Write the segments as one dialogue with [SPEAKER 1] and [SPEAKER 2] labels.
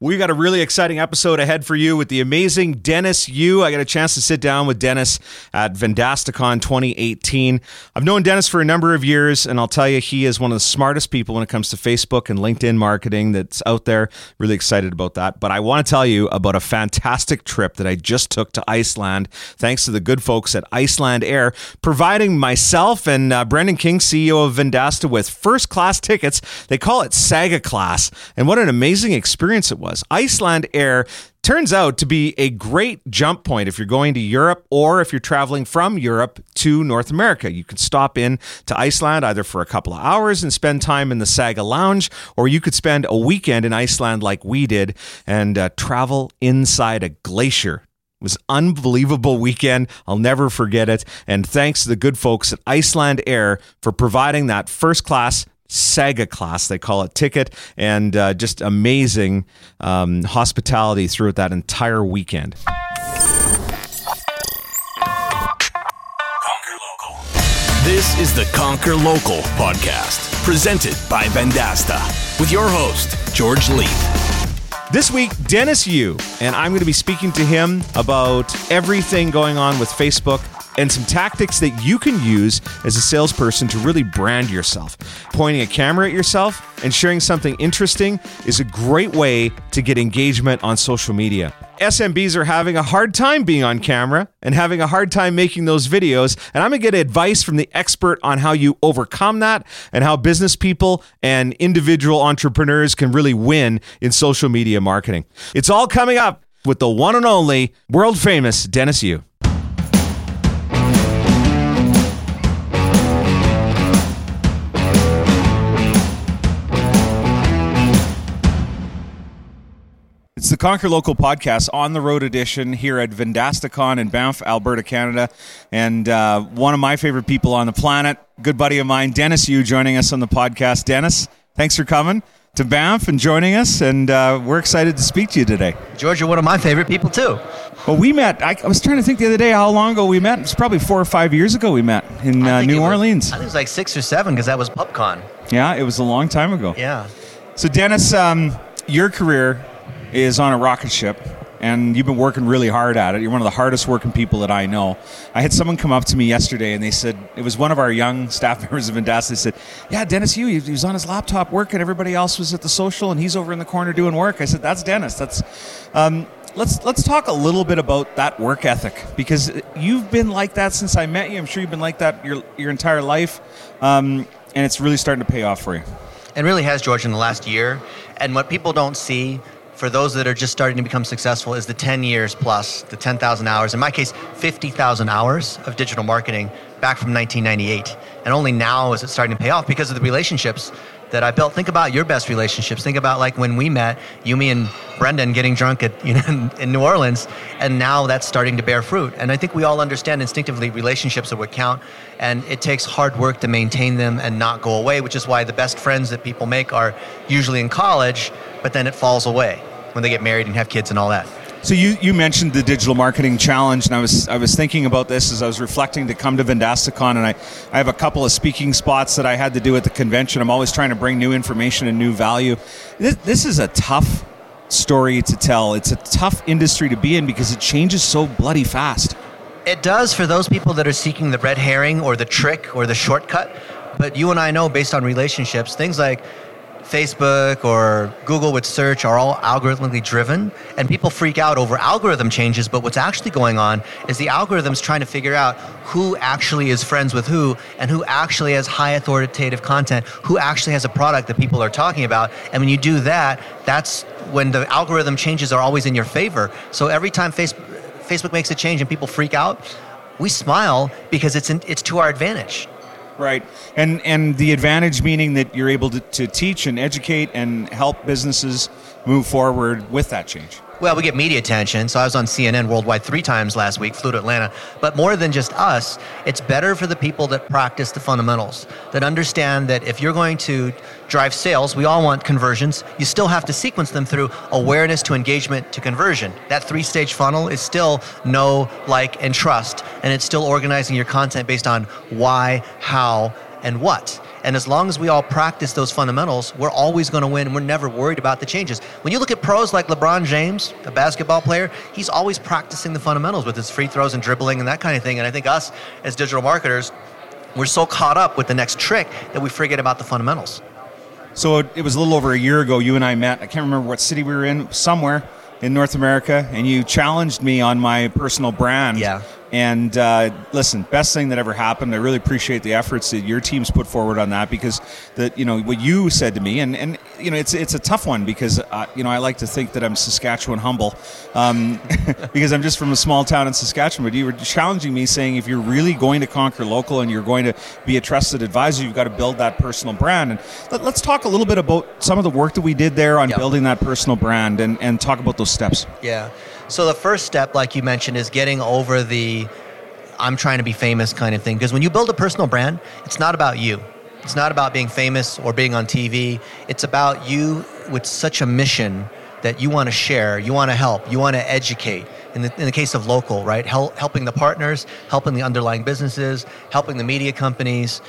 [SPEAKER 1] We got a really exciting episode ahead for you with the amazing Dennis Yu. I got a chance to sit down with Dennis at Vendastacon 2018. I've known Dennis for a number of years, and I'll tell you, he is one of the smartest people when it comes to Facebook and LinkedIn marketing that's out there. Really excited about that. But I want to tell you about a fantastic trip that I just took to Iceland, thanks to the good folks at Icelandair, providing myself and uh, Brendan King, CEO of Vendasta, with first class tickets. They call it Saga Class. And what an amazing experience it was was. Icelandair turns out to be a great jump point if you're going to Europe or if you're traveling from Europe to North America. You could stop in to Iceland either for a couple of hours and spend time in the Saga Lounge, or you could spend a weekend in Iceland like we did and uh, travel inside a glacier. It was unbelievable weekend. I'll never forget it. And thanks to the good folks at Icelandair for providing that first class Saga class, they call it ticket, and uh, just amazing um, hospitality throughout that entire weekend.
[SPEAKER 2] This is the Conquer Local podcast, presented by Vendasta, with your host, George Leith.
[SPEAKER 1] This week, Dennis Yu, and I'm going to be speaking to him about everything going on with Facebook and some tactics that you can use as a salesperson to really brand yourself. Pointing a camera at yourself and sharing something interesting is a great way to get engagement on social media. SMBs are having a hard time being on camera and having a hard time making those videos. And I'm going to get advice from the expert on how you overcome that and how business people and individual entrepreneurs can really win in social media marketing. It's all coming up with the one and only world famous Dennis Yu. It's the Conquer Local podcast on the road edition here at Vendastacon in Banff, Alberta, Canada. And uh, one of my favorite people on the planet, good buddy of mine, Dennis Yu, joining us on the podcast. Dennis, thanks for coming to Banff and joining us. And uh, we're excited to speak to you today.
[SPEAKER 3] George, you're one of my favorite people, too.
[SPEAKER 1] Well, we met, I, I was trying to think the other day how long ago we met. It was probably four or five years ago we met in uh, New Orleans.
[SPEAKER 3] Was, I think it was like six or seven because that was PubCon.
[SPEAKER 1] Yeah, it was a long time ago.
[SPEAKER 3] Yeah.
[SPEAKER 1] So, Dennis, um, your career is on a rocket ship and you've been working really hard at it. You're one of the hardest working people that I know. I had someone come up to me yesterday and they said, it was one of our young staff members of Vendasta. They said, Yeah, Dennis Yu, he was on his laptop working. Everybody else was at the social and he's over in the corner doing work. I said, That's Dennis. That's. Um, let's let's talk a little bit about that work ethic because you've been like that since I met you. I'm sure you've been like that your your entire life, um, and it's really starting to pay off for you.
[SPEAKER 3] It really has, George, in the last year. And what people don't see for those that are just starting to become successful is the 10 years plus, the 10,000 hours, in my case, 50,000 hours of digital marketing back from 1998. And only now is it starting to pay off because of the relationships that I built. Think about your best relationships. Think about like when we met, you, me, and Brendan getting drunk at you know in, New Orleans, and now that's starting to bear fruit. And I think we all understand instinctively relationships are what count, and it takes hard work to maintain them and not go away. Which is why the best friends that people make are usually in college, but then it falls away when they get married and have kids and all that.
[SPEAKER 1] So you, you mentioned the digital marketing challenge, and I was I was thinking about this as I was reflecting to come to Vendastacon, and I, I have a couple of speaking spots that I had to do at the convention. I'm always trying to bring new information and new value. This, this is a tough story to tell. It's a tough industry to be in because it changes so bloody fast.
[SPEAKER 3] It does for those people that are seeking the red herring or the trick or the shortcut. But you and I know, based on relationships, things like Facebook or Google with search are all algorithmically driven, and people freak out over algorithm changes. But what's actually going on is the algorithm's trying to figure out who actually is friends with who, and who actually has high authoritative content, who actually has a product that people are talking about. And when you do that, that's when the algorithm changes are always in your favor. So every time Facebook, makes a change and people freak out, we smile because it's in, it's to our advantage.
[SPEAKER 1] Right, and and the advantage meaning that you're able to, to teach and educate and help businesses move forward with that change.
[SPEAKER 3] Well, we get media attention. So I was on CNN worldwide three times last week, flew to Atlanta. But more than just us, it's better for the people that practice the fundamentals, that understand that if you're going to drive sales, we all want conversions. You still have to sequence them through awareness to engagement to conversion. That three stage funnel is still know, like, and trust. And it's still organizing your content based on why, how, and what. And as long as we all practice those fundamentals, we're always going to win. We're never worried about the changes. When you look at pros like LeBron James, a basketball player, he's always practicing the fundamentals with his free throws and dribbling and that kind of thing. And I think us as digital marketers, we're so caught up with the next trick that we forget about the fundamentals.
[SPEAKER 1] So it was a little over a year ago. You and I met. I can't remember what city we were in. Somewhere in North America, and you challenged me on my personal brand.
[SPEAKER 3] Yeah.
[SPEAKER 1] And uh, listen, best thing that ever happened. I really appreciate the efforts that your team's put forward on that because that you know what you said to me, and and you know it's it's a tough one because uh, you know I like to think that I'm Saskatchewan humble um, because I'm just from a small town in Saskatchewan. But you were challenging me, saying if you're really going to conquer local and you're going to be a trusted advisor, you've got to build that personal brand. And let, us talk a little bit about some of the work that we did there on
[SPEAKER 3] Yep.
[SPEAKER 1] building that personal brand and and talk about those steps.
[SPEAKER 3] Yeah. So the first step, like you mentioned, is getting over the I'm trying to be famous kind of thing. Because when you build a personal brand, it's not about you. It's not about being famous or being on TV. It's about you with such a mission that you want to share, you want to help, you want to educate. In the, in the case of local, right? Hel- helping the partners, helping the underlying businesses, helping the media companies.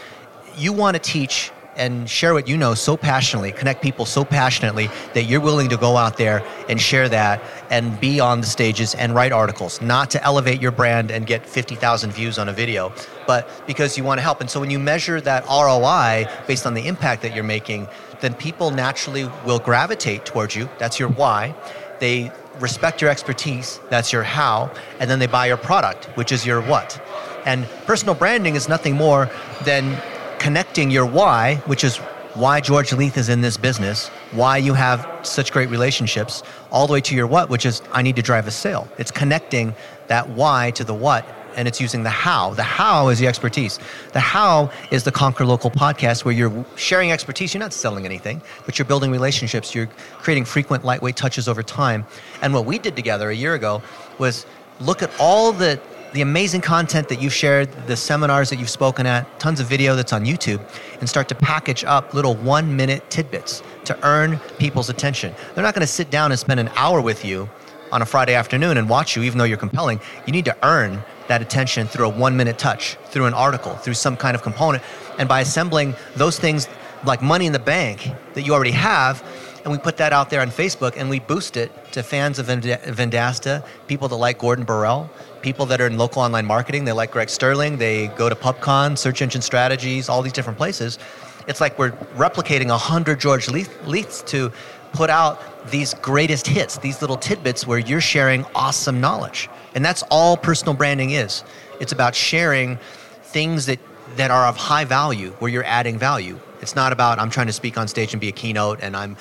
[SPEAKER 3] You want to teach and share what you know so passionately, connect people so passionately that you're willing to go out there and share that and be on the stages and write articles, not to elevate your brand and get 50,000 views on a video, but because you want to help. And so when you measure that ROI based on the impact that you're making, then people naturally will gravitate towards you. That's your why. They respect your expertise, that's your how, and then they buy your product, which is your what. And personal branding is nothing more than connecting your why, which is why George Leith is in this business, why you have such great relationships, all the way to your what, which is I need to drive a sale. It's connecting that why to the what, and it's using the how. The how is the expertise. The how is the Conquer Local podcast where you're sharing expertise. You're not selling anything, but you're building relationships. You're creating frequent, lightweight touches over time. And what we did together a year ago was look at all the the amazing content that you've shared, the seminars that you've spoken at, tons of video that's on YouTube, and start to package up little one minute tidbits to earn people's attention. They're not going to sit down and spend an hour with you on a Friday afternoon and watch you, even though you're compelling. You need to earn that attention through a one minute touch, through an article, through some kind of component. And by assembling those things like money in the bank that you already have, and we put that out there on Facebook and we boost it to fans of Vendasta, people that like Gordon Burrell, people that are in local online marketing, they like Greg Sterling, they go to PubCon, Search Engine Strategies, all these different places. It's like we're replicating 100 George Leiths to put out these greatest hits, these little tidbits where you're sharing awesome knowledge. And that's all personal branding is. It's about sharing things that, that are of high value, where you're adding value. It's not about I'm trying to speak on stage and be a keynote and I'm,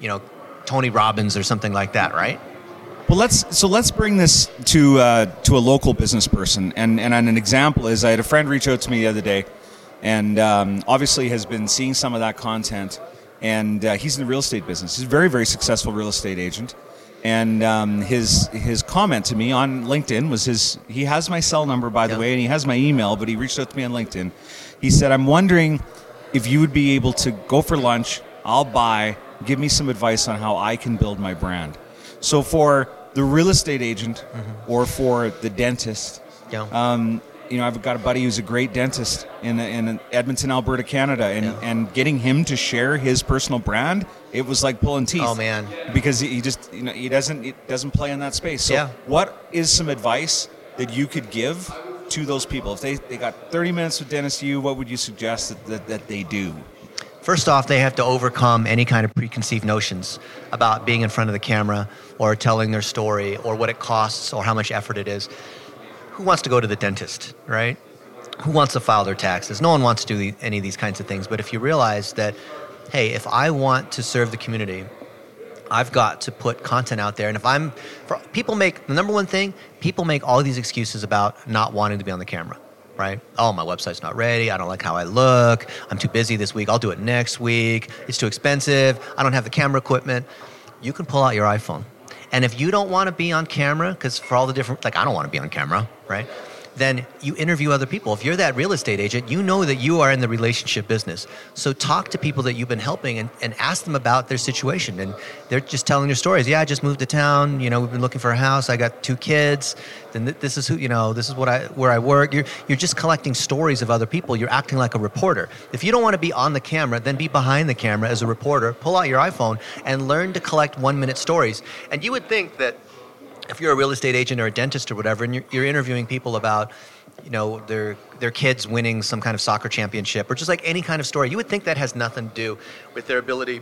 [SPEAKER 3] you know, Tony Robbins or something like that, right?
[SPEAKER 1] Well, let's so let's bring this to uh, to a local business person, and and an example is I had a friend reach out to me the other day, and um, obviously has been seeing some of that content, and uh, he's in the real estate business. He's a very very successful real estate agent, and um, his his comment to me on LinkedIn was his he has my cell number by the
[SPEAKER 3] Yeah.
[SPEAKER 1] way, and he has my email, but he reached out to me on LinkedIn. He said, "I'm wondering if you would be able to go for lunch. I'll buy. Give me some advice on how I can build my brand." So for the real estate agent or for the dentist,
[SPEAKER 3] Yeah.
[SPEAKER 1] um, you know, I've got a buddy who's a great dentist in, in Edmonton, Alberta, Canada, and,
[SPEAKER 3] Yeah.
[SPEAKER 1] and getting him to share his personal brand, it was like pulling teeth.
[SPEAKER 3] Oh, man.
[SPEAKER 1] because he he just you know he doesn't he doesn't play in that space. So,
[SPEAKER 3] Yeah.
[SPEAKER 1] what is some advice that you could give to those people if they, they got 30 minutes with Dennis Yu, What would you suggest that, that, that they do?
[SPEAKER 3] First off, they have to overcome any kind of preconceived notions about being in front of the camera or telling their story or what it costs or how much effort it is. Who wants to go to the dentist, right? Who wants to file their taxes? No one wants to do any of these kinds of things. But if you realize that, hey, if I want to serve the community, I've got to put content out there. And if I'm, for, people make, the number one thing, people make all these excuses about not wanting to be on the camera, right? Oh, my website's not ready. I don't like how I look. I'm too busy this week. I'll do it next week. It's too expensive. I don't have the camera equipment. You can pull out your iPhone. And if you don't want to be on camera, because for all the different, like, I don't want to be on camera, right? Then you interview other people. If you're that real estate agent, you know that you are in the relationship business. So talk to people that you've been helping and, and ask them about their situation. And they're just telling their stories. Yeah, I just moved to town. You know, we've been looking for a house. I got two kids. Then th- this is who, you know, this is what I, where I work. You're, you're just collecting stories of other people. You're acting like a reporter. If you don't want to be on the camera, then be behind the camera as a reporter. Pull out your iPhone and learn to collect one minute stories. And you would think that if you're a real estate agent or a dentist or whatever, and you're, you're interviewing people about, you know, their their kids winning some kind of soccer championship or just like any kind of story, you would think that has nothing to do with their ability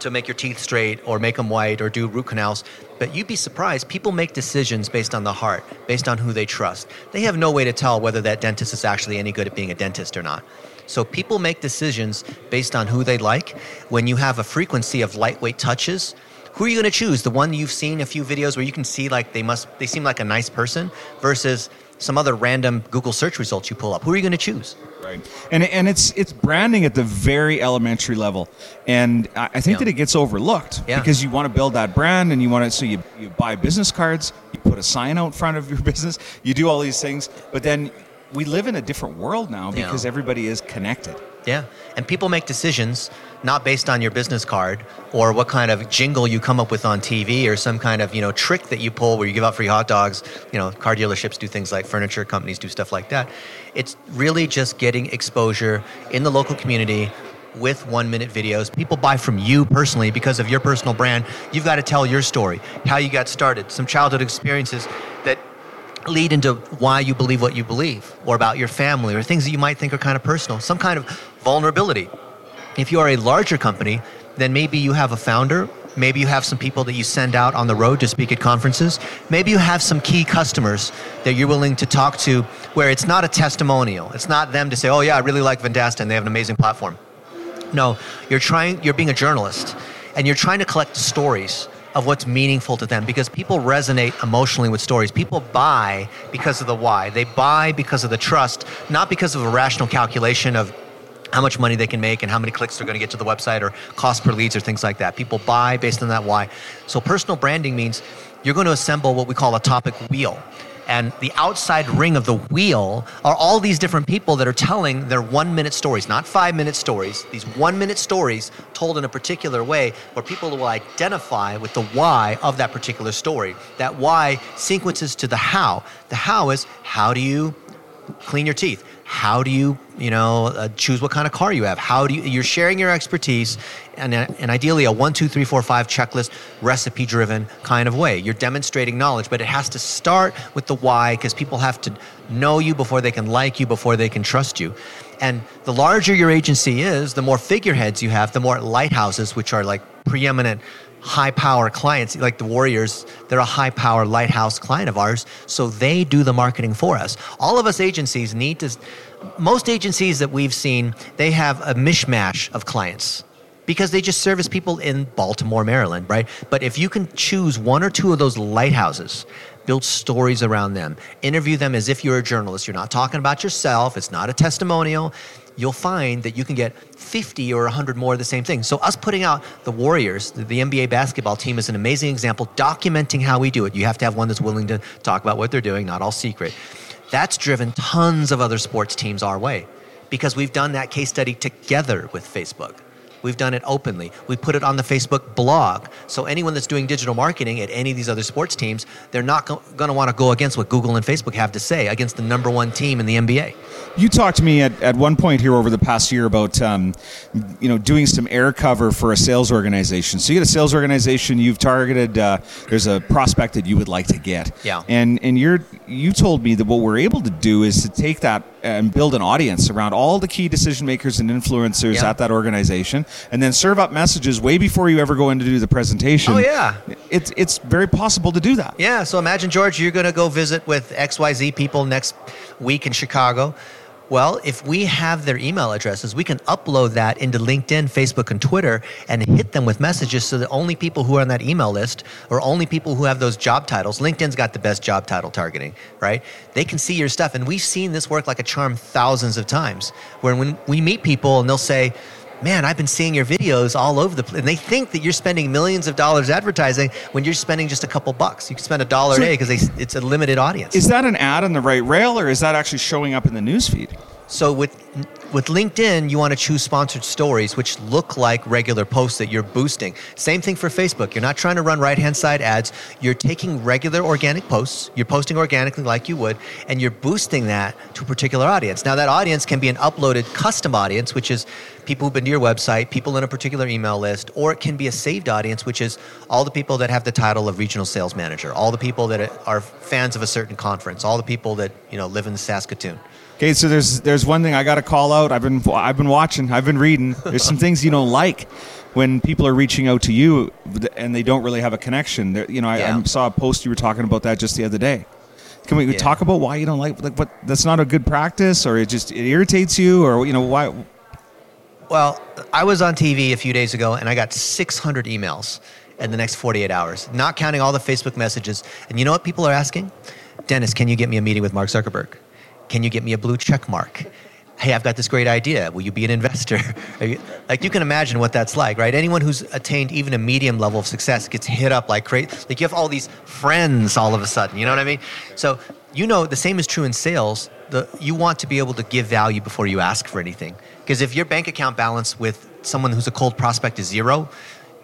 [SPEAKER 3] to make your teeth straight or make them white or do root canals. But you'd be surprised. People make decisions based on the heart, based on who they trust. They have no way to tell whether that dentist is actually any good at being a dentist or not. So people make decisions based on who they like. When you have a frequency of lightweight touches, who are you going to choose? The one you've seen a few videos where you can see like they must they seem like a nice person versus some other random Google search results you pull up. Who are you going to choose?
[SPEAKER 4] Right. And and it's it's branding at the very elementary level, and I I think
[SPEAKER 3] Yeah.
[SPEAKER 4] that it gets overlooked
[SPEAKER 3] Yeah.
[SPEAKER 4] because you want to build that brand, and you want to so you you buy business cards, you put a sign out front of your business, you do all these things, but then we live in a different world now
[SPEAKER 3] Yeah.
[SPEAKER 4] because everybody is connected.
[SPEAKER 3] Yeah. And people make decisions not based on your business card or what kind of jingle you come up with on TV or some kind of, you know, trick that you pull where you give out free hot dogs. You know, car dealerships do things like furniture companies do stuff like that. It's really just getting exposure in the local community with one minute videos. People buy from you personally because of your personal brand. You've got to tell your story, how you got started, some childhood experiences that lead into why you believe what you believe or about your family or things that you might think are kind of personal, some kind of vulnerability. If you are a larger company, then maybe you have a founder, maybe you have some people that you send out on the road to speak at conferences, maybe you have some key customers that you're willing to talk to where it's not a testimonial. It's not them to say, "Oh yeah, I really like Vendasta and they have an amazing platform." No, you're trying you're being a journalist and you're trying to collect stories of what's meaningful to them because people resonate emotionally with stories. People buy because of the why. They buy because of the trust, not because of a rational calculation of how much money they can make and how many clicks they're going to get to the website or cost per leads or things like that. People buy based on that why. So personal branding means you're going to assemble what we call a topic wheel. And the outside ring of the wheel are all these different people that are telling their one minute stories, not five minute stories, these one minute stories told in a particular way where people will identify with the why of that particular story. That why sequences to the how. The how is how do you clean your teeth? How do you, you know, uh, choose what kind of car you have? How do you, you're sharing your expertise and, and ideally a one, two, three, four, five checklist, recipe driven kind of way. You're demonstrating knowledge, but it has to start with the why because people have to know you before they can like you, before they can trust you. And the larger your agency is, the more figureheads you have, the more lighthouses, which are like preeminent high power clients like the warriors they're a high power lighthouse client of ours so they do the marketing for us. All of us agencies need to most agencies that we've seen they have a mishmash of clients because they just service people in Baltimore, Maryland, right? But if you can choose one or two of those lighthouses, build stories around them, interview them as if you're a journalist, you're not talking about yourself, it's not a testimonial, you'll find that you can get 50 or 100 more of the same thing. So, us putting out the Warriors, the, the NBA basketball team, is an amazing example documenting how we do it. You have to have one that's willing to talk about what they're doing, not all secret. That's driven tons of other sports teams our way because we've done that case study together with Facebook. We've done it openly. We put it on the Facebook blog. So anyone that's doing digital marketing at any of these other sports teams, they're not go- going to want to go against what Google and Facebook have to say against the number one team in the NBA.
[SPEAKER 4] You talked to me at, at one point here over the past year about um, you know doing some air cover for a sales organization. So you get a sales organization you've targeted. Uh, there's a prospect that you would like to get.
[SPEAKER 3] Yeah.
[SPEAKER 4] And and you're you told me that what we're able to do is to take that and build an audience around all the key decision makers and influencers
[SPEAKER 3] Yeah.
[SPEAKER 4] at that organization, and then serve up messages way before you ever go in to do the presentation.
[SPEAKER 3] Oh, yeah.
[SPEAKER 4] It's it's very possible to do that.
[SPEAKER 3] Yeah, so imagine, George, you're going to go visit with XYZ people next week in Chicago. Well, if we have their email addresses, we can upload that into LinkedIn, Facebook, and Twitter and hit them with messages so that only people who are on that email list or only people who have those job titles, LinkedIn's got the best job title targeting, right? They can see your stuff. And we've seen this work like a charm thousands of times where when we meet people and they'll say, man, I've been seeing your videos all over the place. And they think that you're spending millions of dollars advertising when you're spending just a couple bucks. You can spend a dollar
[SPEAKER 4] So-
[SPEAKER 3] a day because it's a limited audience.
[SPEAKER 4] Is that an ad on the right rail, or is that actually showing up in the newsfeed?
[SPEAKER 3] So with with LinkedIn, you want to choose sponsored stories which look like regular posts that you're boosting. Same thing for Facebook. You're not trying to run right-hand side ads. You're taking regular organic posts, you're posting organically like you would, and you're boosting that to a particular audience. Now that audience can be an uploaded custom audience, which is people who've been to your website, people in a particular email list, or it can be a saved audience, which is all the people that have the title of regional sales manager, all the people that are fans of a certain conference, all the people that, you know, live in Saskatoon.
[SPEAKER 4] Okay, so there's there's one thing I got to call out. I've been I've been watching. I've been reading. There's some things you don't like when people are reaching out to you and they don't really have a connection. There, you know, I,
[SPEAKER 3] Yeah.
[SPEAKER 4] I saw a post you were talking about that just the other day. Can we
[SPEAKER 3] Yeah.
[SPEAKER 4] talk about why you don't like like what? That's not a good practice, or it just it irritates you, or you know why?
[SPEAKER 3] Well, I was on TV a few days ago and I got 600 emails in the next 48 hours, not counting all the Facebook messages. And you know what people are asking? Dennis, can you get me a meeting with Mark Zuckerberg? Can you get me a blue check mark? Hey, I've got this great idea. Will you be an investor? You- like you can imagine what that's like, right? Anyone who's attained even a medium level of success gets hit up like crazy. Like you have all these friends all of a sudden. You know what I mean? So you know the same is true in sales. The, you want to be able to give value before you ask for anything. Because if your bank account balance with someone who's a cold prospect is zero,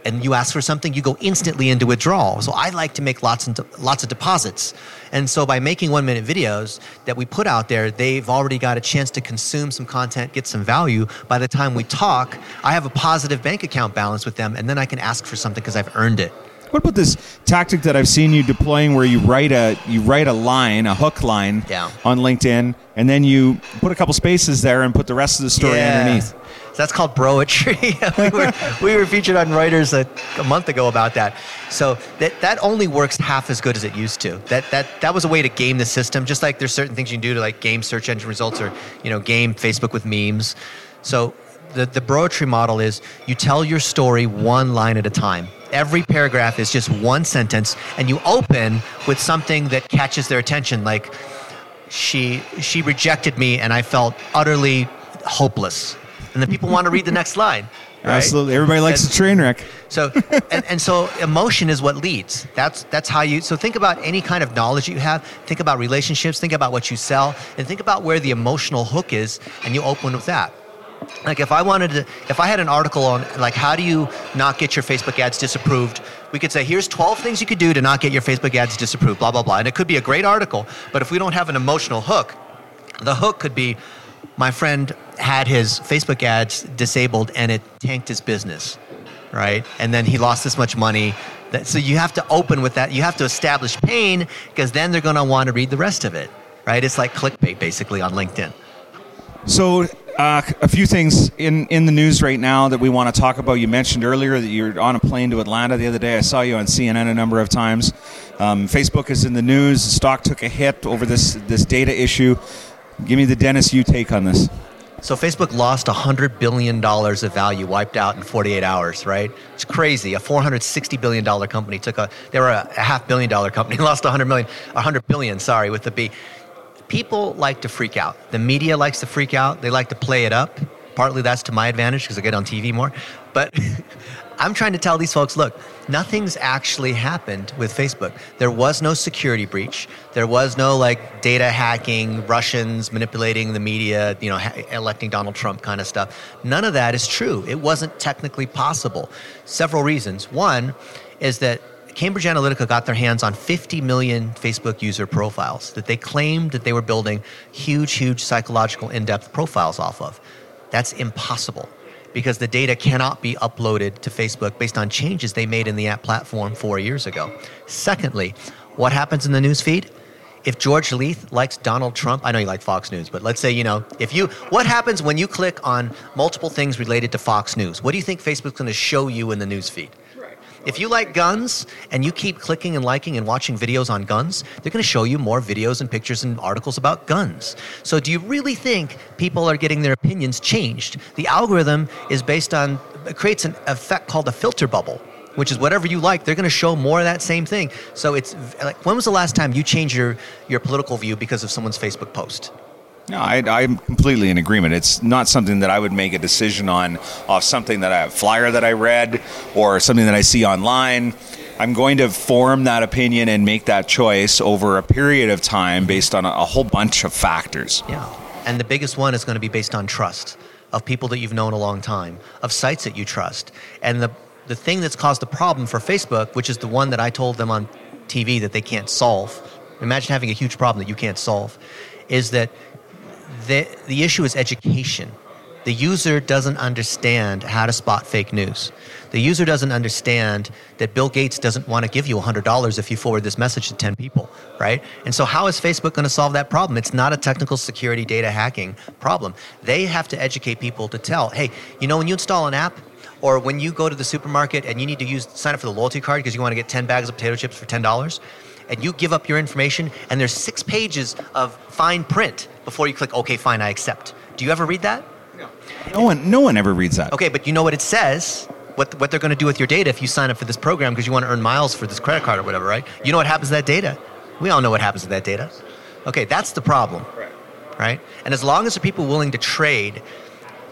[SPEAKER 3] and you ask for something, you go instantly into withdrawal. So I like to make lots and lots of deposits. And so by making one minute videos that we put out there, they've already got a chance to consume some content, get some value. By the time we talk, I have a positive bank account balance with them, and then I can ask for something because I've earned it.
[SPEAKER 4] What about this tactic that I've seen you deploying, where you write a you write a line, a hook line,
[SPEAKER 3] Yeah.
[SPEAKER 4] on LinkedIn, and then you put a couple spaces there and put the rest of the story underneath.
[SPEAKER 3] So that's called broetry. we, were, we were featured on Reuters a, a month ago about that. So that, that only works half as good as it used to. That, that, that was a way to game the system, just like there's certain things you can do to like game search engine results or you know game Facebook with memes. So the, the broetry model is you tell your story one line at a time. Every paragraph is just one sentence, and you open with something that catches their attention, like she she rejected me and I felt utterly hopeless. And then people want to read the next slide. right?
[SPEAKER 4] Absolutely, everybody likes
[SPEAKER 3] And
[SPEAKER 4] a train wreck.
[SPEAKER 3] So and, and so emotion is what leads. That's that's how you so think about any kind of knowledge you have, think about relationships, think about what you sell, and think about where the emotional hook is, and you open with that. Like if I wanted to, if I had an article on like how do you not get your Facebook ads disapproved, we could say here's 12 things you could do to not get your Facebook ads disapproved, blah blah blah, and it could be a great article. But if we don't have an emotional hook, the hook could be, my friend had his Facebook ads disabled and it tanked his business, right? And then he lost this much money. That, so you have to open with that. You have to establish pain because then they're going to want to read the rest of it, right? It's like clickbait basically on LinkedIn.
[SPEAKER 4] So, uh, a few things in, in the news right now that we want to talk about. You mentioned earlier that you're on a plane to Atlanta the other day. I saw you on CNN a number of times. Um, Facebook is in the news. The stock took a hit over this this data issue. Give me the Dennis Yu take on this.
[SPEAKER 3] So Facebook lost $100 billion of value, wiped out in 48 hours, right? It's crazy. A $460 billion company took a, they were a, a half billion dollar company, lost 100 million, 100 billion, sorry, with the B. People like to freak out. The media likes to freak out. They like to play it up. Partly that's to my advantage because I get on TV more. But I'm trying to tell these folks look, nothing's actually happened with Facebook. There was no security breach. There was no like data hacking, Russians manipulating the media, you know, ha- electing Donald Trump kind of stuff. None of that is true. It wasn't technically possible. Several reasons. One is that Cambridge Analytica got their hands on 50 million Facebook user profiles that they claimed that they were building huge, huge psychological in depth profiles off of. That's impossible because the data cannot be uploaded to Facebook based on changes they made in the app platform four years ago. Secondly, what happens in the news feed? If George Leith likes Donald Trump, I know you like Fox News, but let's say, you know, if you, what happens when you click on multiple things related to Fox News? What do you think Facebook's going to show you in the news feed? If you like guns and you keep clicking and liking and watching videos on guns, they're going to show you more videos and pictures and articles about guns. So, do you really think people are getting their opinions changed? The algorithm is based on, it creates an effect called a filter bubble, which is whatever you like, they're going to show more of that same thing. So, it's like, when was the last time you changed your, your political view because of someone's Facebook post?
[SPEAKER 4] No, I, I'm completely in agreement. It's not something that I would make a decision on off something that I a flyer that I read or something that I see online. I'm going to form that opinion and make that choice over a period of time based on a, a whole bunch of factors.
[SPEAKER 3] Yeah. And the biggest one is going to be based on trust of people that you've known a long time, of sites that you trust. And the, the thing that's caused the problem for Facebook, which is the one that I told them on TV that they can't solve, imagine having a huge problem that you can't solve, is that the, the issue is education. The user doesn't understand how to spot fake news. The user doesn't understand that Bill Gates doesn't want to give you $100 if you forward this message to 10 people, right? And so, how is Facebook going to solve that problem? It's not a technical security data hacking problem. They have to educate people to tell, hey, you know, when you install an app, or when you go to the supermarket and you need to use sign up for the loyalty card because you want to get 10 bags of potato chips for $10 and you give up your information and there's six pages of fine print before you click okay fine i accept do you ever read that
[SPEAKER 4] No one, no one ever reads that.
[SPEAKER 3] Okay, but you know what it says? What, what they're going to do with your data if you sign up for this program because you want to earn miles for this credit card or whatever, right? You know what happens to that data? We all know what happens to that data. Okay, that's the problem, right? And as long as there are people willing to trade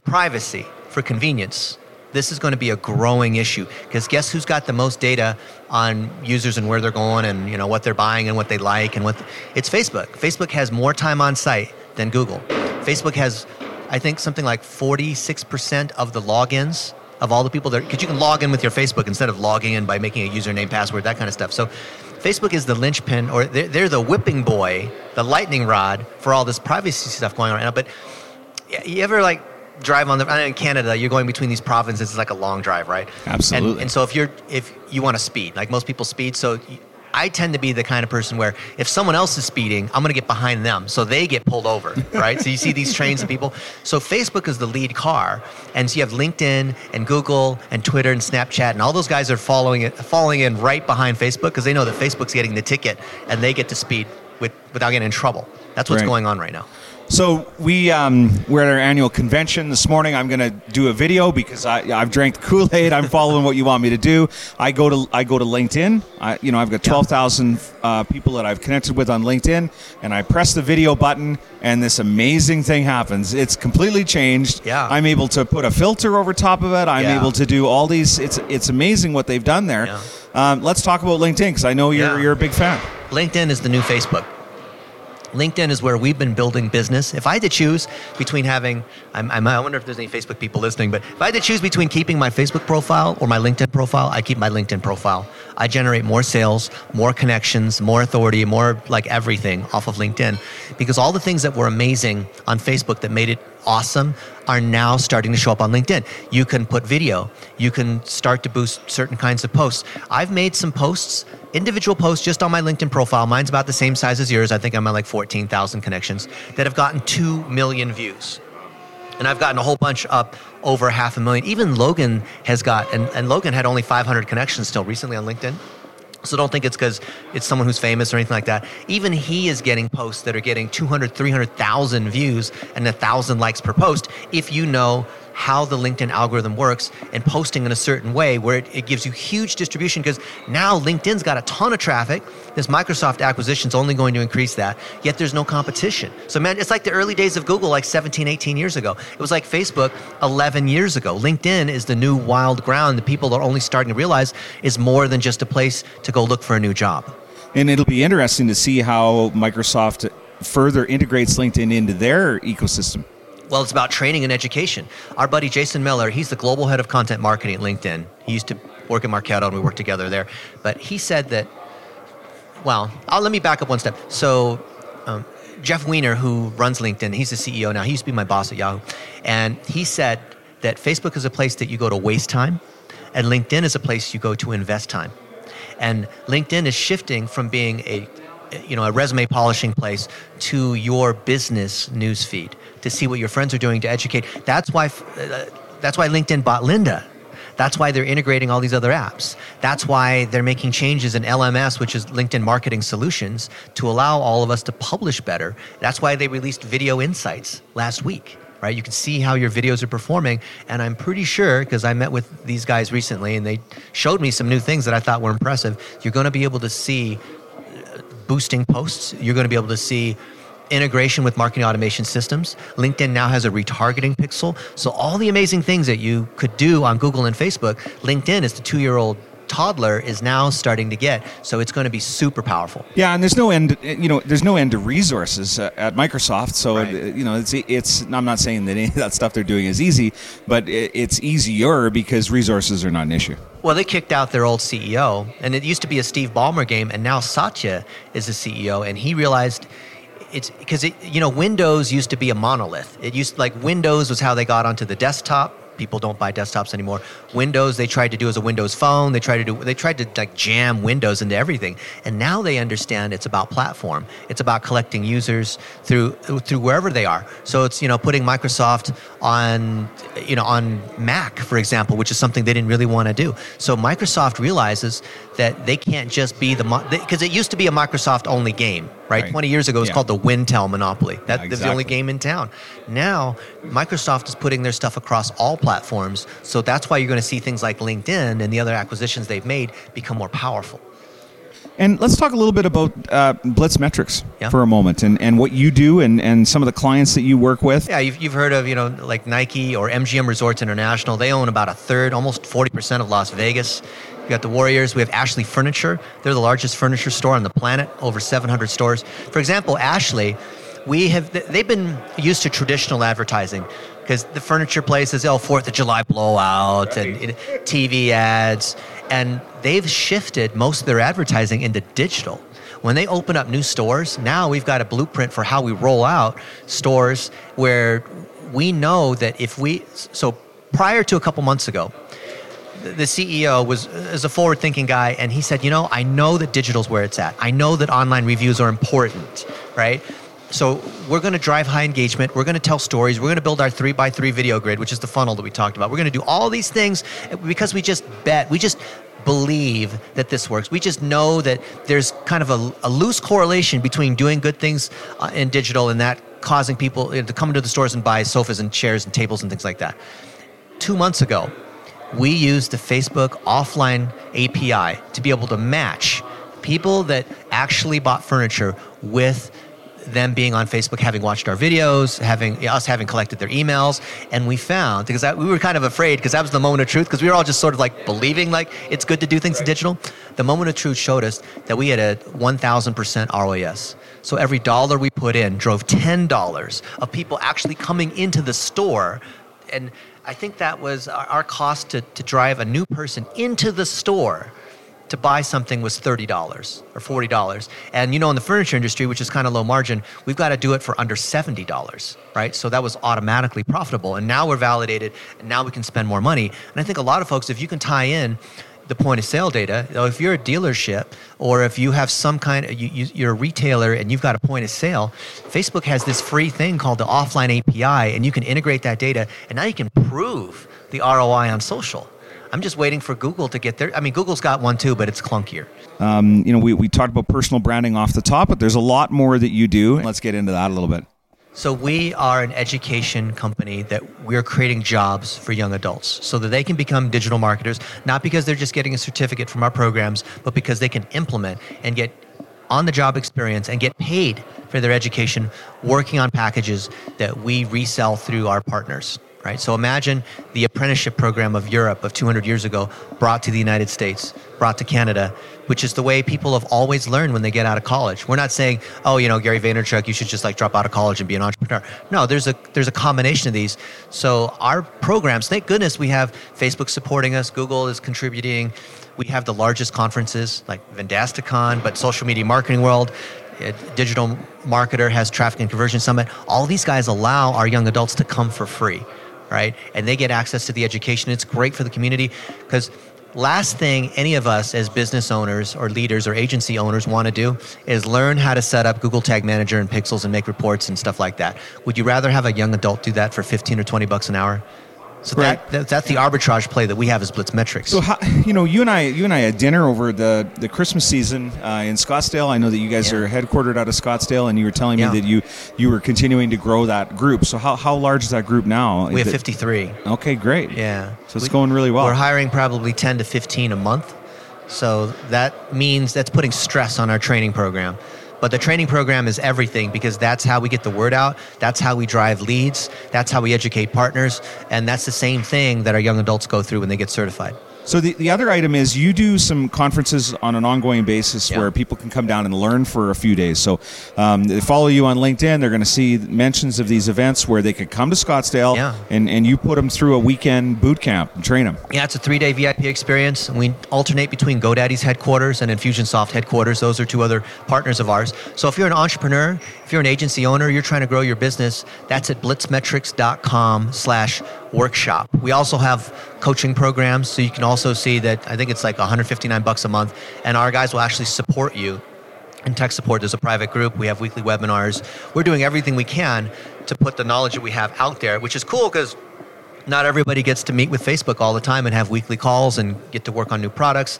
[SPEAKER 3] privacy for convenience, this is going to be a growing issue because guess who's got the most data on users and where they're going and you know what they're buying and what they like and what it's Facebook. Facebook has more time on site than Google. Facebook has I think something like 46% of the logins of all the people there because you can log in with your Facebook instead of logging in by making a username, password, that kind of stuff. So Facebook is the linchpin or they're, they're the whipping boy, the lightning rod for all this privacy stuff going on right now. But you ever like drive on the I know in Canada you're going between these provinces it's like a long drive right
[SPEAKER 4] Absolutely.
[SPEAKER 3] and, and so if you're if you want to speed like most people speed so I tend to be the kind of person where if someone else is speeding, I'm going to get behind them. So they get pulled over, right? so you see these trains of people. So Facebook is the lead car. And so you have LinkedIn and Google and Twitter and Snapchat and all those guys are following it, following in right behind Facebook because they know that Facebook's getting the ticket and they get to speed with, without getting in trouble. That's what's
[SPEAKER 4] Right.
[SPEAKER 3] going on right now.
[SPEAKER 4] So we um, we're at our annual convention this morning. I'm going to do a video because I, I've drank Kool Aid. I'm following what you want me to do. I go to I go to LinkedIn. I, you know I've got twelve thousand uh, people that I've connected with on LinkedIn, and I press the video button, and this amazing thing happens. It's completely changed.
[SPEAKER 3] Yeah.
[SPEAKER 4] I'm able to put a filter over top of it. I'm
[SPEAKER 3] Yeah.
[SPEAKER 4] able to do all these. It's it's amazing what they've done there.
[SPEAKER 3] Yeah.
[SPEAKER 4] Um, let's talk about LinkedIn because I know you're
[SPEAKER 3] Yeah.
[SPEAKER 4] you're a big fan.
[SPEAKER 3] LinkedIn is the new Facebook. LinkedIn is where we've been building business. If I had to choose between having, I'm, I'm, I wonder if there's any Facebook people listening, but if I had to choose between keeping my Facebook profile or my LinkedIn profile, I keep my LinkedIn profile. I generate more sales, more connections, more authority, more like everything off of LinkedIn because all the things that were amazing on Facebook that made it awesome are now starting to show up on LinkedIn. You can put video, you can start to boost certain kinds of posts. I've made some posts, individual posts just on my LinkedIn profile. Mine's about the same size as yours. I think I'm at like 14,000 connections that have gotten 2 million views. And I've gotten a whole bunch up over half a million. Even Logan has got, and, and Logan had only 500 connections still recently on LinkedIn. So don't think it's because it's someone who's famous or anything like that. Even he is getting posts that are getting 200, 300,000 views and 1,000 likes per post if you know how the LinkedIn algorithm works and posting in a certain way where it, it gives you huge distribution because now LinkedIn's got a ton of traffic. This Microsoft acquisition is only going to increase that, yet there's no competition. So, man, it's like the early days of Google, like 17, 18 years ago. It was like Facebook 11 years ago. LinkedIn is the new wild ground that people are only starting to realize is more than just a place to go look for a new job.
[SPEAKER 4] And it'll be interesting to see how Microsoft further integrates LinkedIn into their ecosystem.
[SPEAKER 3] Well, it's about training and education. Our buddy Jason Miller, he's the global head of content marketing at LinkedIn. He used to work at Marketo and we worked together there. But he said that, well, I'll, let me back up one step. So, um, Jeff Weiner, who runs LinkedIn, he's the CEO now. He used to be my boss at Yahoo. And he said that Facebook is a place that you go to waste time, and LinkedIn is a place you go to invest time. And LinkedIn is shifting from being a you know a resume polishing place to your business news feed to see what your friends are doing to educate. That's why uh, that's why LinkedIn bought Lynda. That's why they're integrating all these other apps. That's why they're making changes in LMS, which is LinkedIn Marketing Solutions, to allow all of us to publish better. That's why they released Video Insights last week right? You can see how your videos are performing. And I'm pretty sure, because I met with these guys recently and they showed me some new things that I thought were impressive, you're going to be able to see boosting posts. You're going to be able to see integration with marketing automation systems. LinkedIn now has a retargeting pixel. So all the amazing things that you could do on Google and Facebook, LinkedIn is the two-year-old toddler is now starting to get. So it's going to be super powerful.
[SPEAKER 4] Yeah, and there's no end. You know, there's no end to resources uh, at Microsoft. So
[SPEAKER 3] Right.
[SPEAKER 4] uh, you know, it's it's. I'm not saying that any of that stuff they're doing is easy, but it's easier because resources are not an issue.
[SPEAKER 3] Well, they kicked out their old CEO, and it used to be a Steve Ballmer game, and now Satya is the CEO, and he realized it's because it, you know Windows used to be a monolith. It used like Windows was how they got onto the desktop. People don't buy desktops anymore. Windows they tried to do as a Windows phone. They tried to do they tried to like jam Windows into everything, and now they understand it's about platform. It's about collecting users through through wherever they are. So it's you know putting Microsoft on you know on Mac, for example, which is something they didn't really want to do. So Microsoft realizes that they can't just be the because it used to be a Microsoft only game, right?
[SPEAKER 4] Right.
[SPEAKER 3] 20 years ago, it was
[SPEAKER 4] Yeah.
[SPEAKER 3] called the Wintel Monopoly. That
[SPEAKER 4] Yeah,
[SPEAKER 3] was the only game in town. Now, Microsoft is putting their stuff across all platforms. So that's why you're going to see things like LinkedIn and the other acquisitions they've made become more powerful.
[SPEAKER 4] And let's talk a little bit about uh, BlitzMetrics
[SPEAKER 3] Yeah.
[SPEAKER 4] for a moment, and, and what you do, and, and some of the clients that you work with.
[SPEAKER 3] Yeah, you've, you've heard of, you know, like Nike or MGM Resorts International. They own about a third, almost 40% of Las Vegas. We got the Warriors. We have Ashley Furniture. They're the largest furniture store on the planet, over 700 stores. For example, Ashley, we have, they've been used to traditional advertising because the furniture places, oh, Fourth of July blowout and you TV ads. And they've shifted most of their advertising into digital. When they open up new stores, now we've got a blueprint for how we roll out stores where we know that if we, so prior to a couple months ago, the CEO was is a forward thinking guy and he said, "You know, I know that digital's where it's at. I know that online reviews are important, right? So we're going to drive high engagement. We're going to tell stories. We're going to build our 3 by 3 video grid, which is the funnel that we talked about. We're going to do all these things because we just bet. We just believe that this works. We just know that there's kind of a, a loose correlation between doing good things uh, in digital and that causing people to come into the stores and buy sofas and chairs and tables and things like that. 2 months ago, we used the Facebook offline API to be able to match people that actually bought furniture with them being on Facebook, having watched our videos, having us having collected their emails, and we found because that, we were kind of afraid because that was the moment of truth because we were all just sort of like believing like it's good to do things in digital. The moment of truth showed us that we had a 1,000% ROAS. So every dollar we put in drove ten dollars of people actually coming into the store and I think that was our, our cost to, to drive a new person into the store to buy something was $30 or $40. And you know, in the furniture industry, which is kind of low margin, we've got to do it for under $70, right? So that was automatically profitable. And now we're validated and now we can spend more money. And I think a lot of folks, if you can tie in the point of sale data, know, if you're a dealership or if you have some kind of, you, you, you're a retailer and you've got a point of sale, Facebook has this free thing called the offline API and you can integrate that data and now you can prove the ROI on social. I'm just waiting for Google to get there. I mean, Google's got one too, but it's clunkier.
[SPEAKER 4] Um, you know, we, we talked about personal branding off the top, but there's a lot more that you do. Let's get into that a little bit.
[SPEAKER 3] So we are an education company that we're creating jobs for young adults so that they can become digital marketers, not because they're just getting a certificate from our programs, but because they can implement and get on the job experience and get paid for their education working on packages that we resell through our partners. Right? So imagine the apprenticeship program of Europe of 200 years ago brought to the United States, brought to Canada, which is the way people have always learned when they get out of college. We're not saying, oh, you know, Gary Vaynerchuk, you should just like drop out of college and be an entrepreneur. No, there's a there's a combination of these. So our programs, thank goodness we have Facebook supporting us, Google is contributing. We have the largest conferences like Vendastacon, but Social Media Marketing World, uh, Digital Marketer has Traffic and Conversion Summit. All these guys allow our young adults to come for free, right? And they get access to the education. It's great for the community because last thing any of us as business owners or leaders or agency owners want to do is learn how to set up Google Tag Manager and Pixels and make reports and stuff like that. Would you rather have a young adult do that for 15 or 20 bucks an hour? So
[SPEAKER 4] Right.
[SPEAKER 3] that, that, that's the arbitrage play that we have as BlitzMetrics.
[SPEAKER 4] So, how, you know, you and I, you and I had dinner over the, the Christmas season uh, in Scottsdale. I know that you guys
[SPEAKER 3] Yeah.
[SPEAKER 4] are headquartered out of Scottsdale, and you were telling
[SPEAKER 3] Yeah.
[SPEAKER 4] me that you you were continuing to grow that group. So, how, how large is that group now?
[SPEAKER 3] we have
[SPEAKER 4] it-
[SPEAKER 3] 53.
[SPEAKER 4] Okay, great.
[SPEAKER 3] Yeah.
[SPEAKER 4] So it's
[SPEAKER 3] We-
[SPEAKER 4] going really well.
[SPEAKER 3] We're hiring probably 10 to 15 a month. So that means that's putting stress on our training program. But the training program is everything because that's how we get the word out. That's how we drive leads. That's how we educate partners. And that's the same thing that our young adults go through when they get certified.
[SPEAKER 4] So the, the other item is you do some conferences on an ongoing basis
[SPEAKER 3] Yeah.
[SPEAKER 4] where people can come down and learn for a few days. So um, they follow you on LinkedIn. They're going to see mentions of these events where they could come to Scottsdale
[SPEAKER 3] Yeah.
[SPEAKER 4] and, and you put them through a weekend boot camp and train them.
[SPEAKER 3] Yeah, it's a three day VIP experience. We alternate between GoDaddy's headquarters and Infusionsoft headquarters. Those are two other partners of ours. So if you're an entrepreneur, if you're an agency owner, you're trying to grow your business, that's at blitzmetrics.com slash workshop. We also have coaching programs, so you can also see that I think it's like 159 bucks a month, and our guys will actually support you in tech support. There's a private group. We have weekly webinars. We're doing everything we can to put the knowledge that we have out there which is cool because not everybody gets to meet with Facebook all the time and have weekly calls and get to work on new products.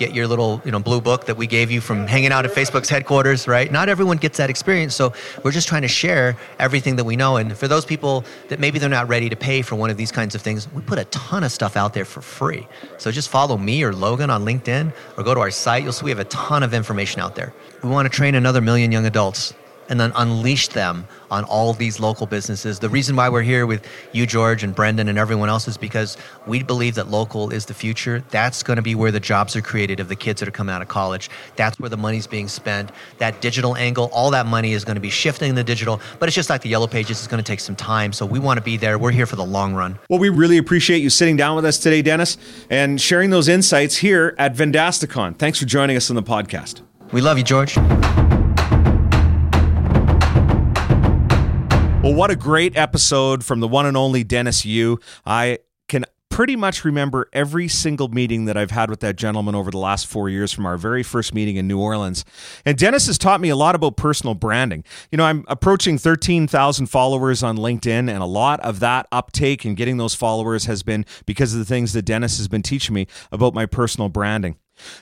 [SPEAKER 3] Get your little, you know, blue book that we gave you from hanging out at Facebook's headquarters, right? Not everyone gets that experience, so we're just trying to share everything that we know. And for those people that maybe they're not ready to pay for one of these kinds of things, we put a ton of stuff out there for free. So just follow me or Logan on LinkedIn or go to our site. You'll see we have a ton of information out there. We want to train another million young adults and then unleash them on all these local businesses. The reason why we're here with you, George, and Brendan, and everyone else is because we believe that local is the future. That's going to be where the jobs are created of the kids that are coming out of college. That's where the money's being spent. That digital angle, all that money is going to be shifting in the digital, but it's just like the Yellow Pages. It's going to take some time. So we want to be there. We're here for the long run.
[SPEAKER 1] Well, we really appreciate you sitting down with us today, Dennis, and sharing those insights here at Vendastacon. Thanks for joining us on the podcast.
[SPEAKER 3] We love you, George.
[SPEAKER 1] Well, what a great episode from the one and only Dennis Yu. I can pretty much remember every single meeting that I've had with that gentleman over the last four years from our very first meeting in New Orleans. And Dennis has taught me a lot about personal branding. You know, I'm approaching 13,000 followers on LinkedIn, and a lot of that uptake and getting those followers has been because of the things that Dennis has been teaching me about my personal branding.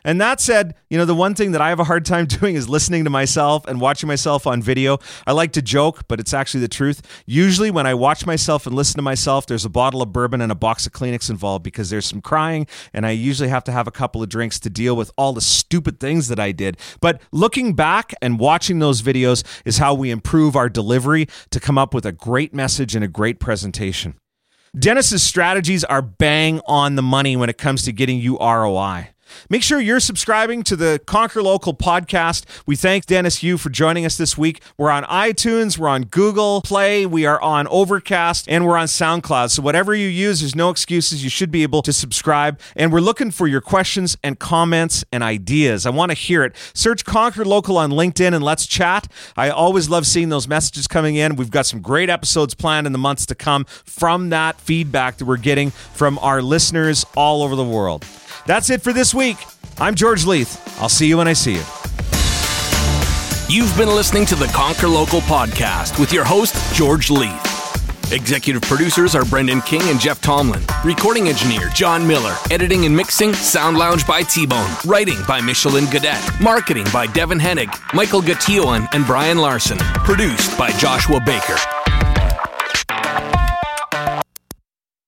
[SPEAKER 1] And that said, you know, the one thing that I have a hard time doing is listening to myself and watching myself on video. I like to joke, but it's actually the truth. Usually, when I watch myself and listen to myself, there's a bottle of bourbon and a box of Kleenex involved because there's some crying, and I usually have to have a couple of drinks to deal with all the stupid things that I did. But looking back and watching those videos is how we improve our delivery to come up with a great message and a great presentation. Dennis's strategies are bang on the money when it comes to getting you ROI. Make sure you're subscribing to the Conquer Local podcast. We thank Dennis Yu for joining us this week. We're on iTunes, we're on Google Play, we are on Overcast, and we're on SoundCloud. So whatever you use, there's no excuses. You should be able to subscribe. And we're looking for your questions and comments and ideas. I want to hear it. Search Conquer Local on LinkedIn and let's chat. I always love seeing those messages coming in. We've got some great episodes planned in the months to come from that feedback that we're getting from our listeners all over the world. That's it for this week. I'm George Leith. I'll see you when I see you.
[SPEAKER 2] You've been listening to the Conquer Local podcast with your host, George Leith. Executive producers are Brendan King and Jeff Tomlin. Recording engineer, John Miller. Editing and mixing, Sound Lounge by T-Bone. Writing by Michelin Gadet. Marketing by Devin Hennig, Michael Gatillon, and Brian Larson. Produced by Joshua Baker.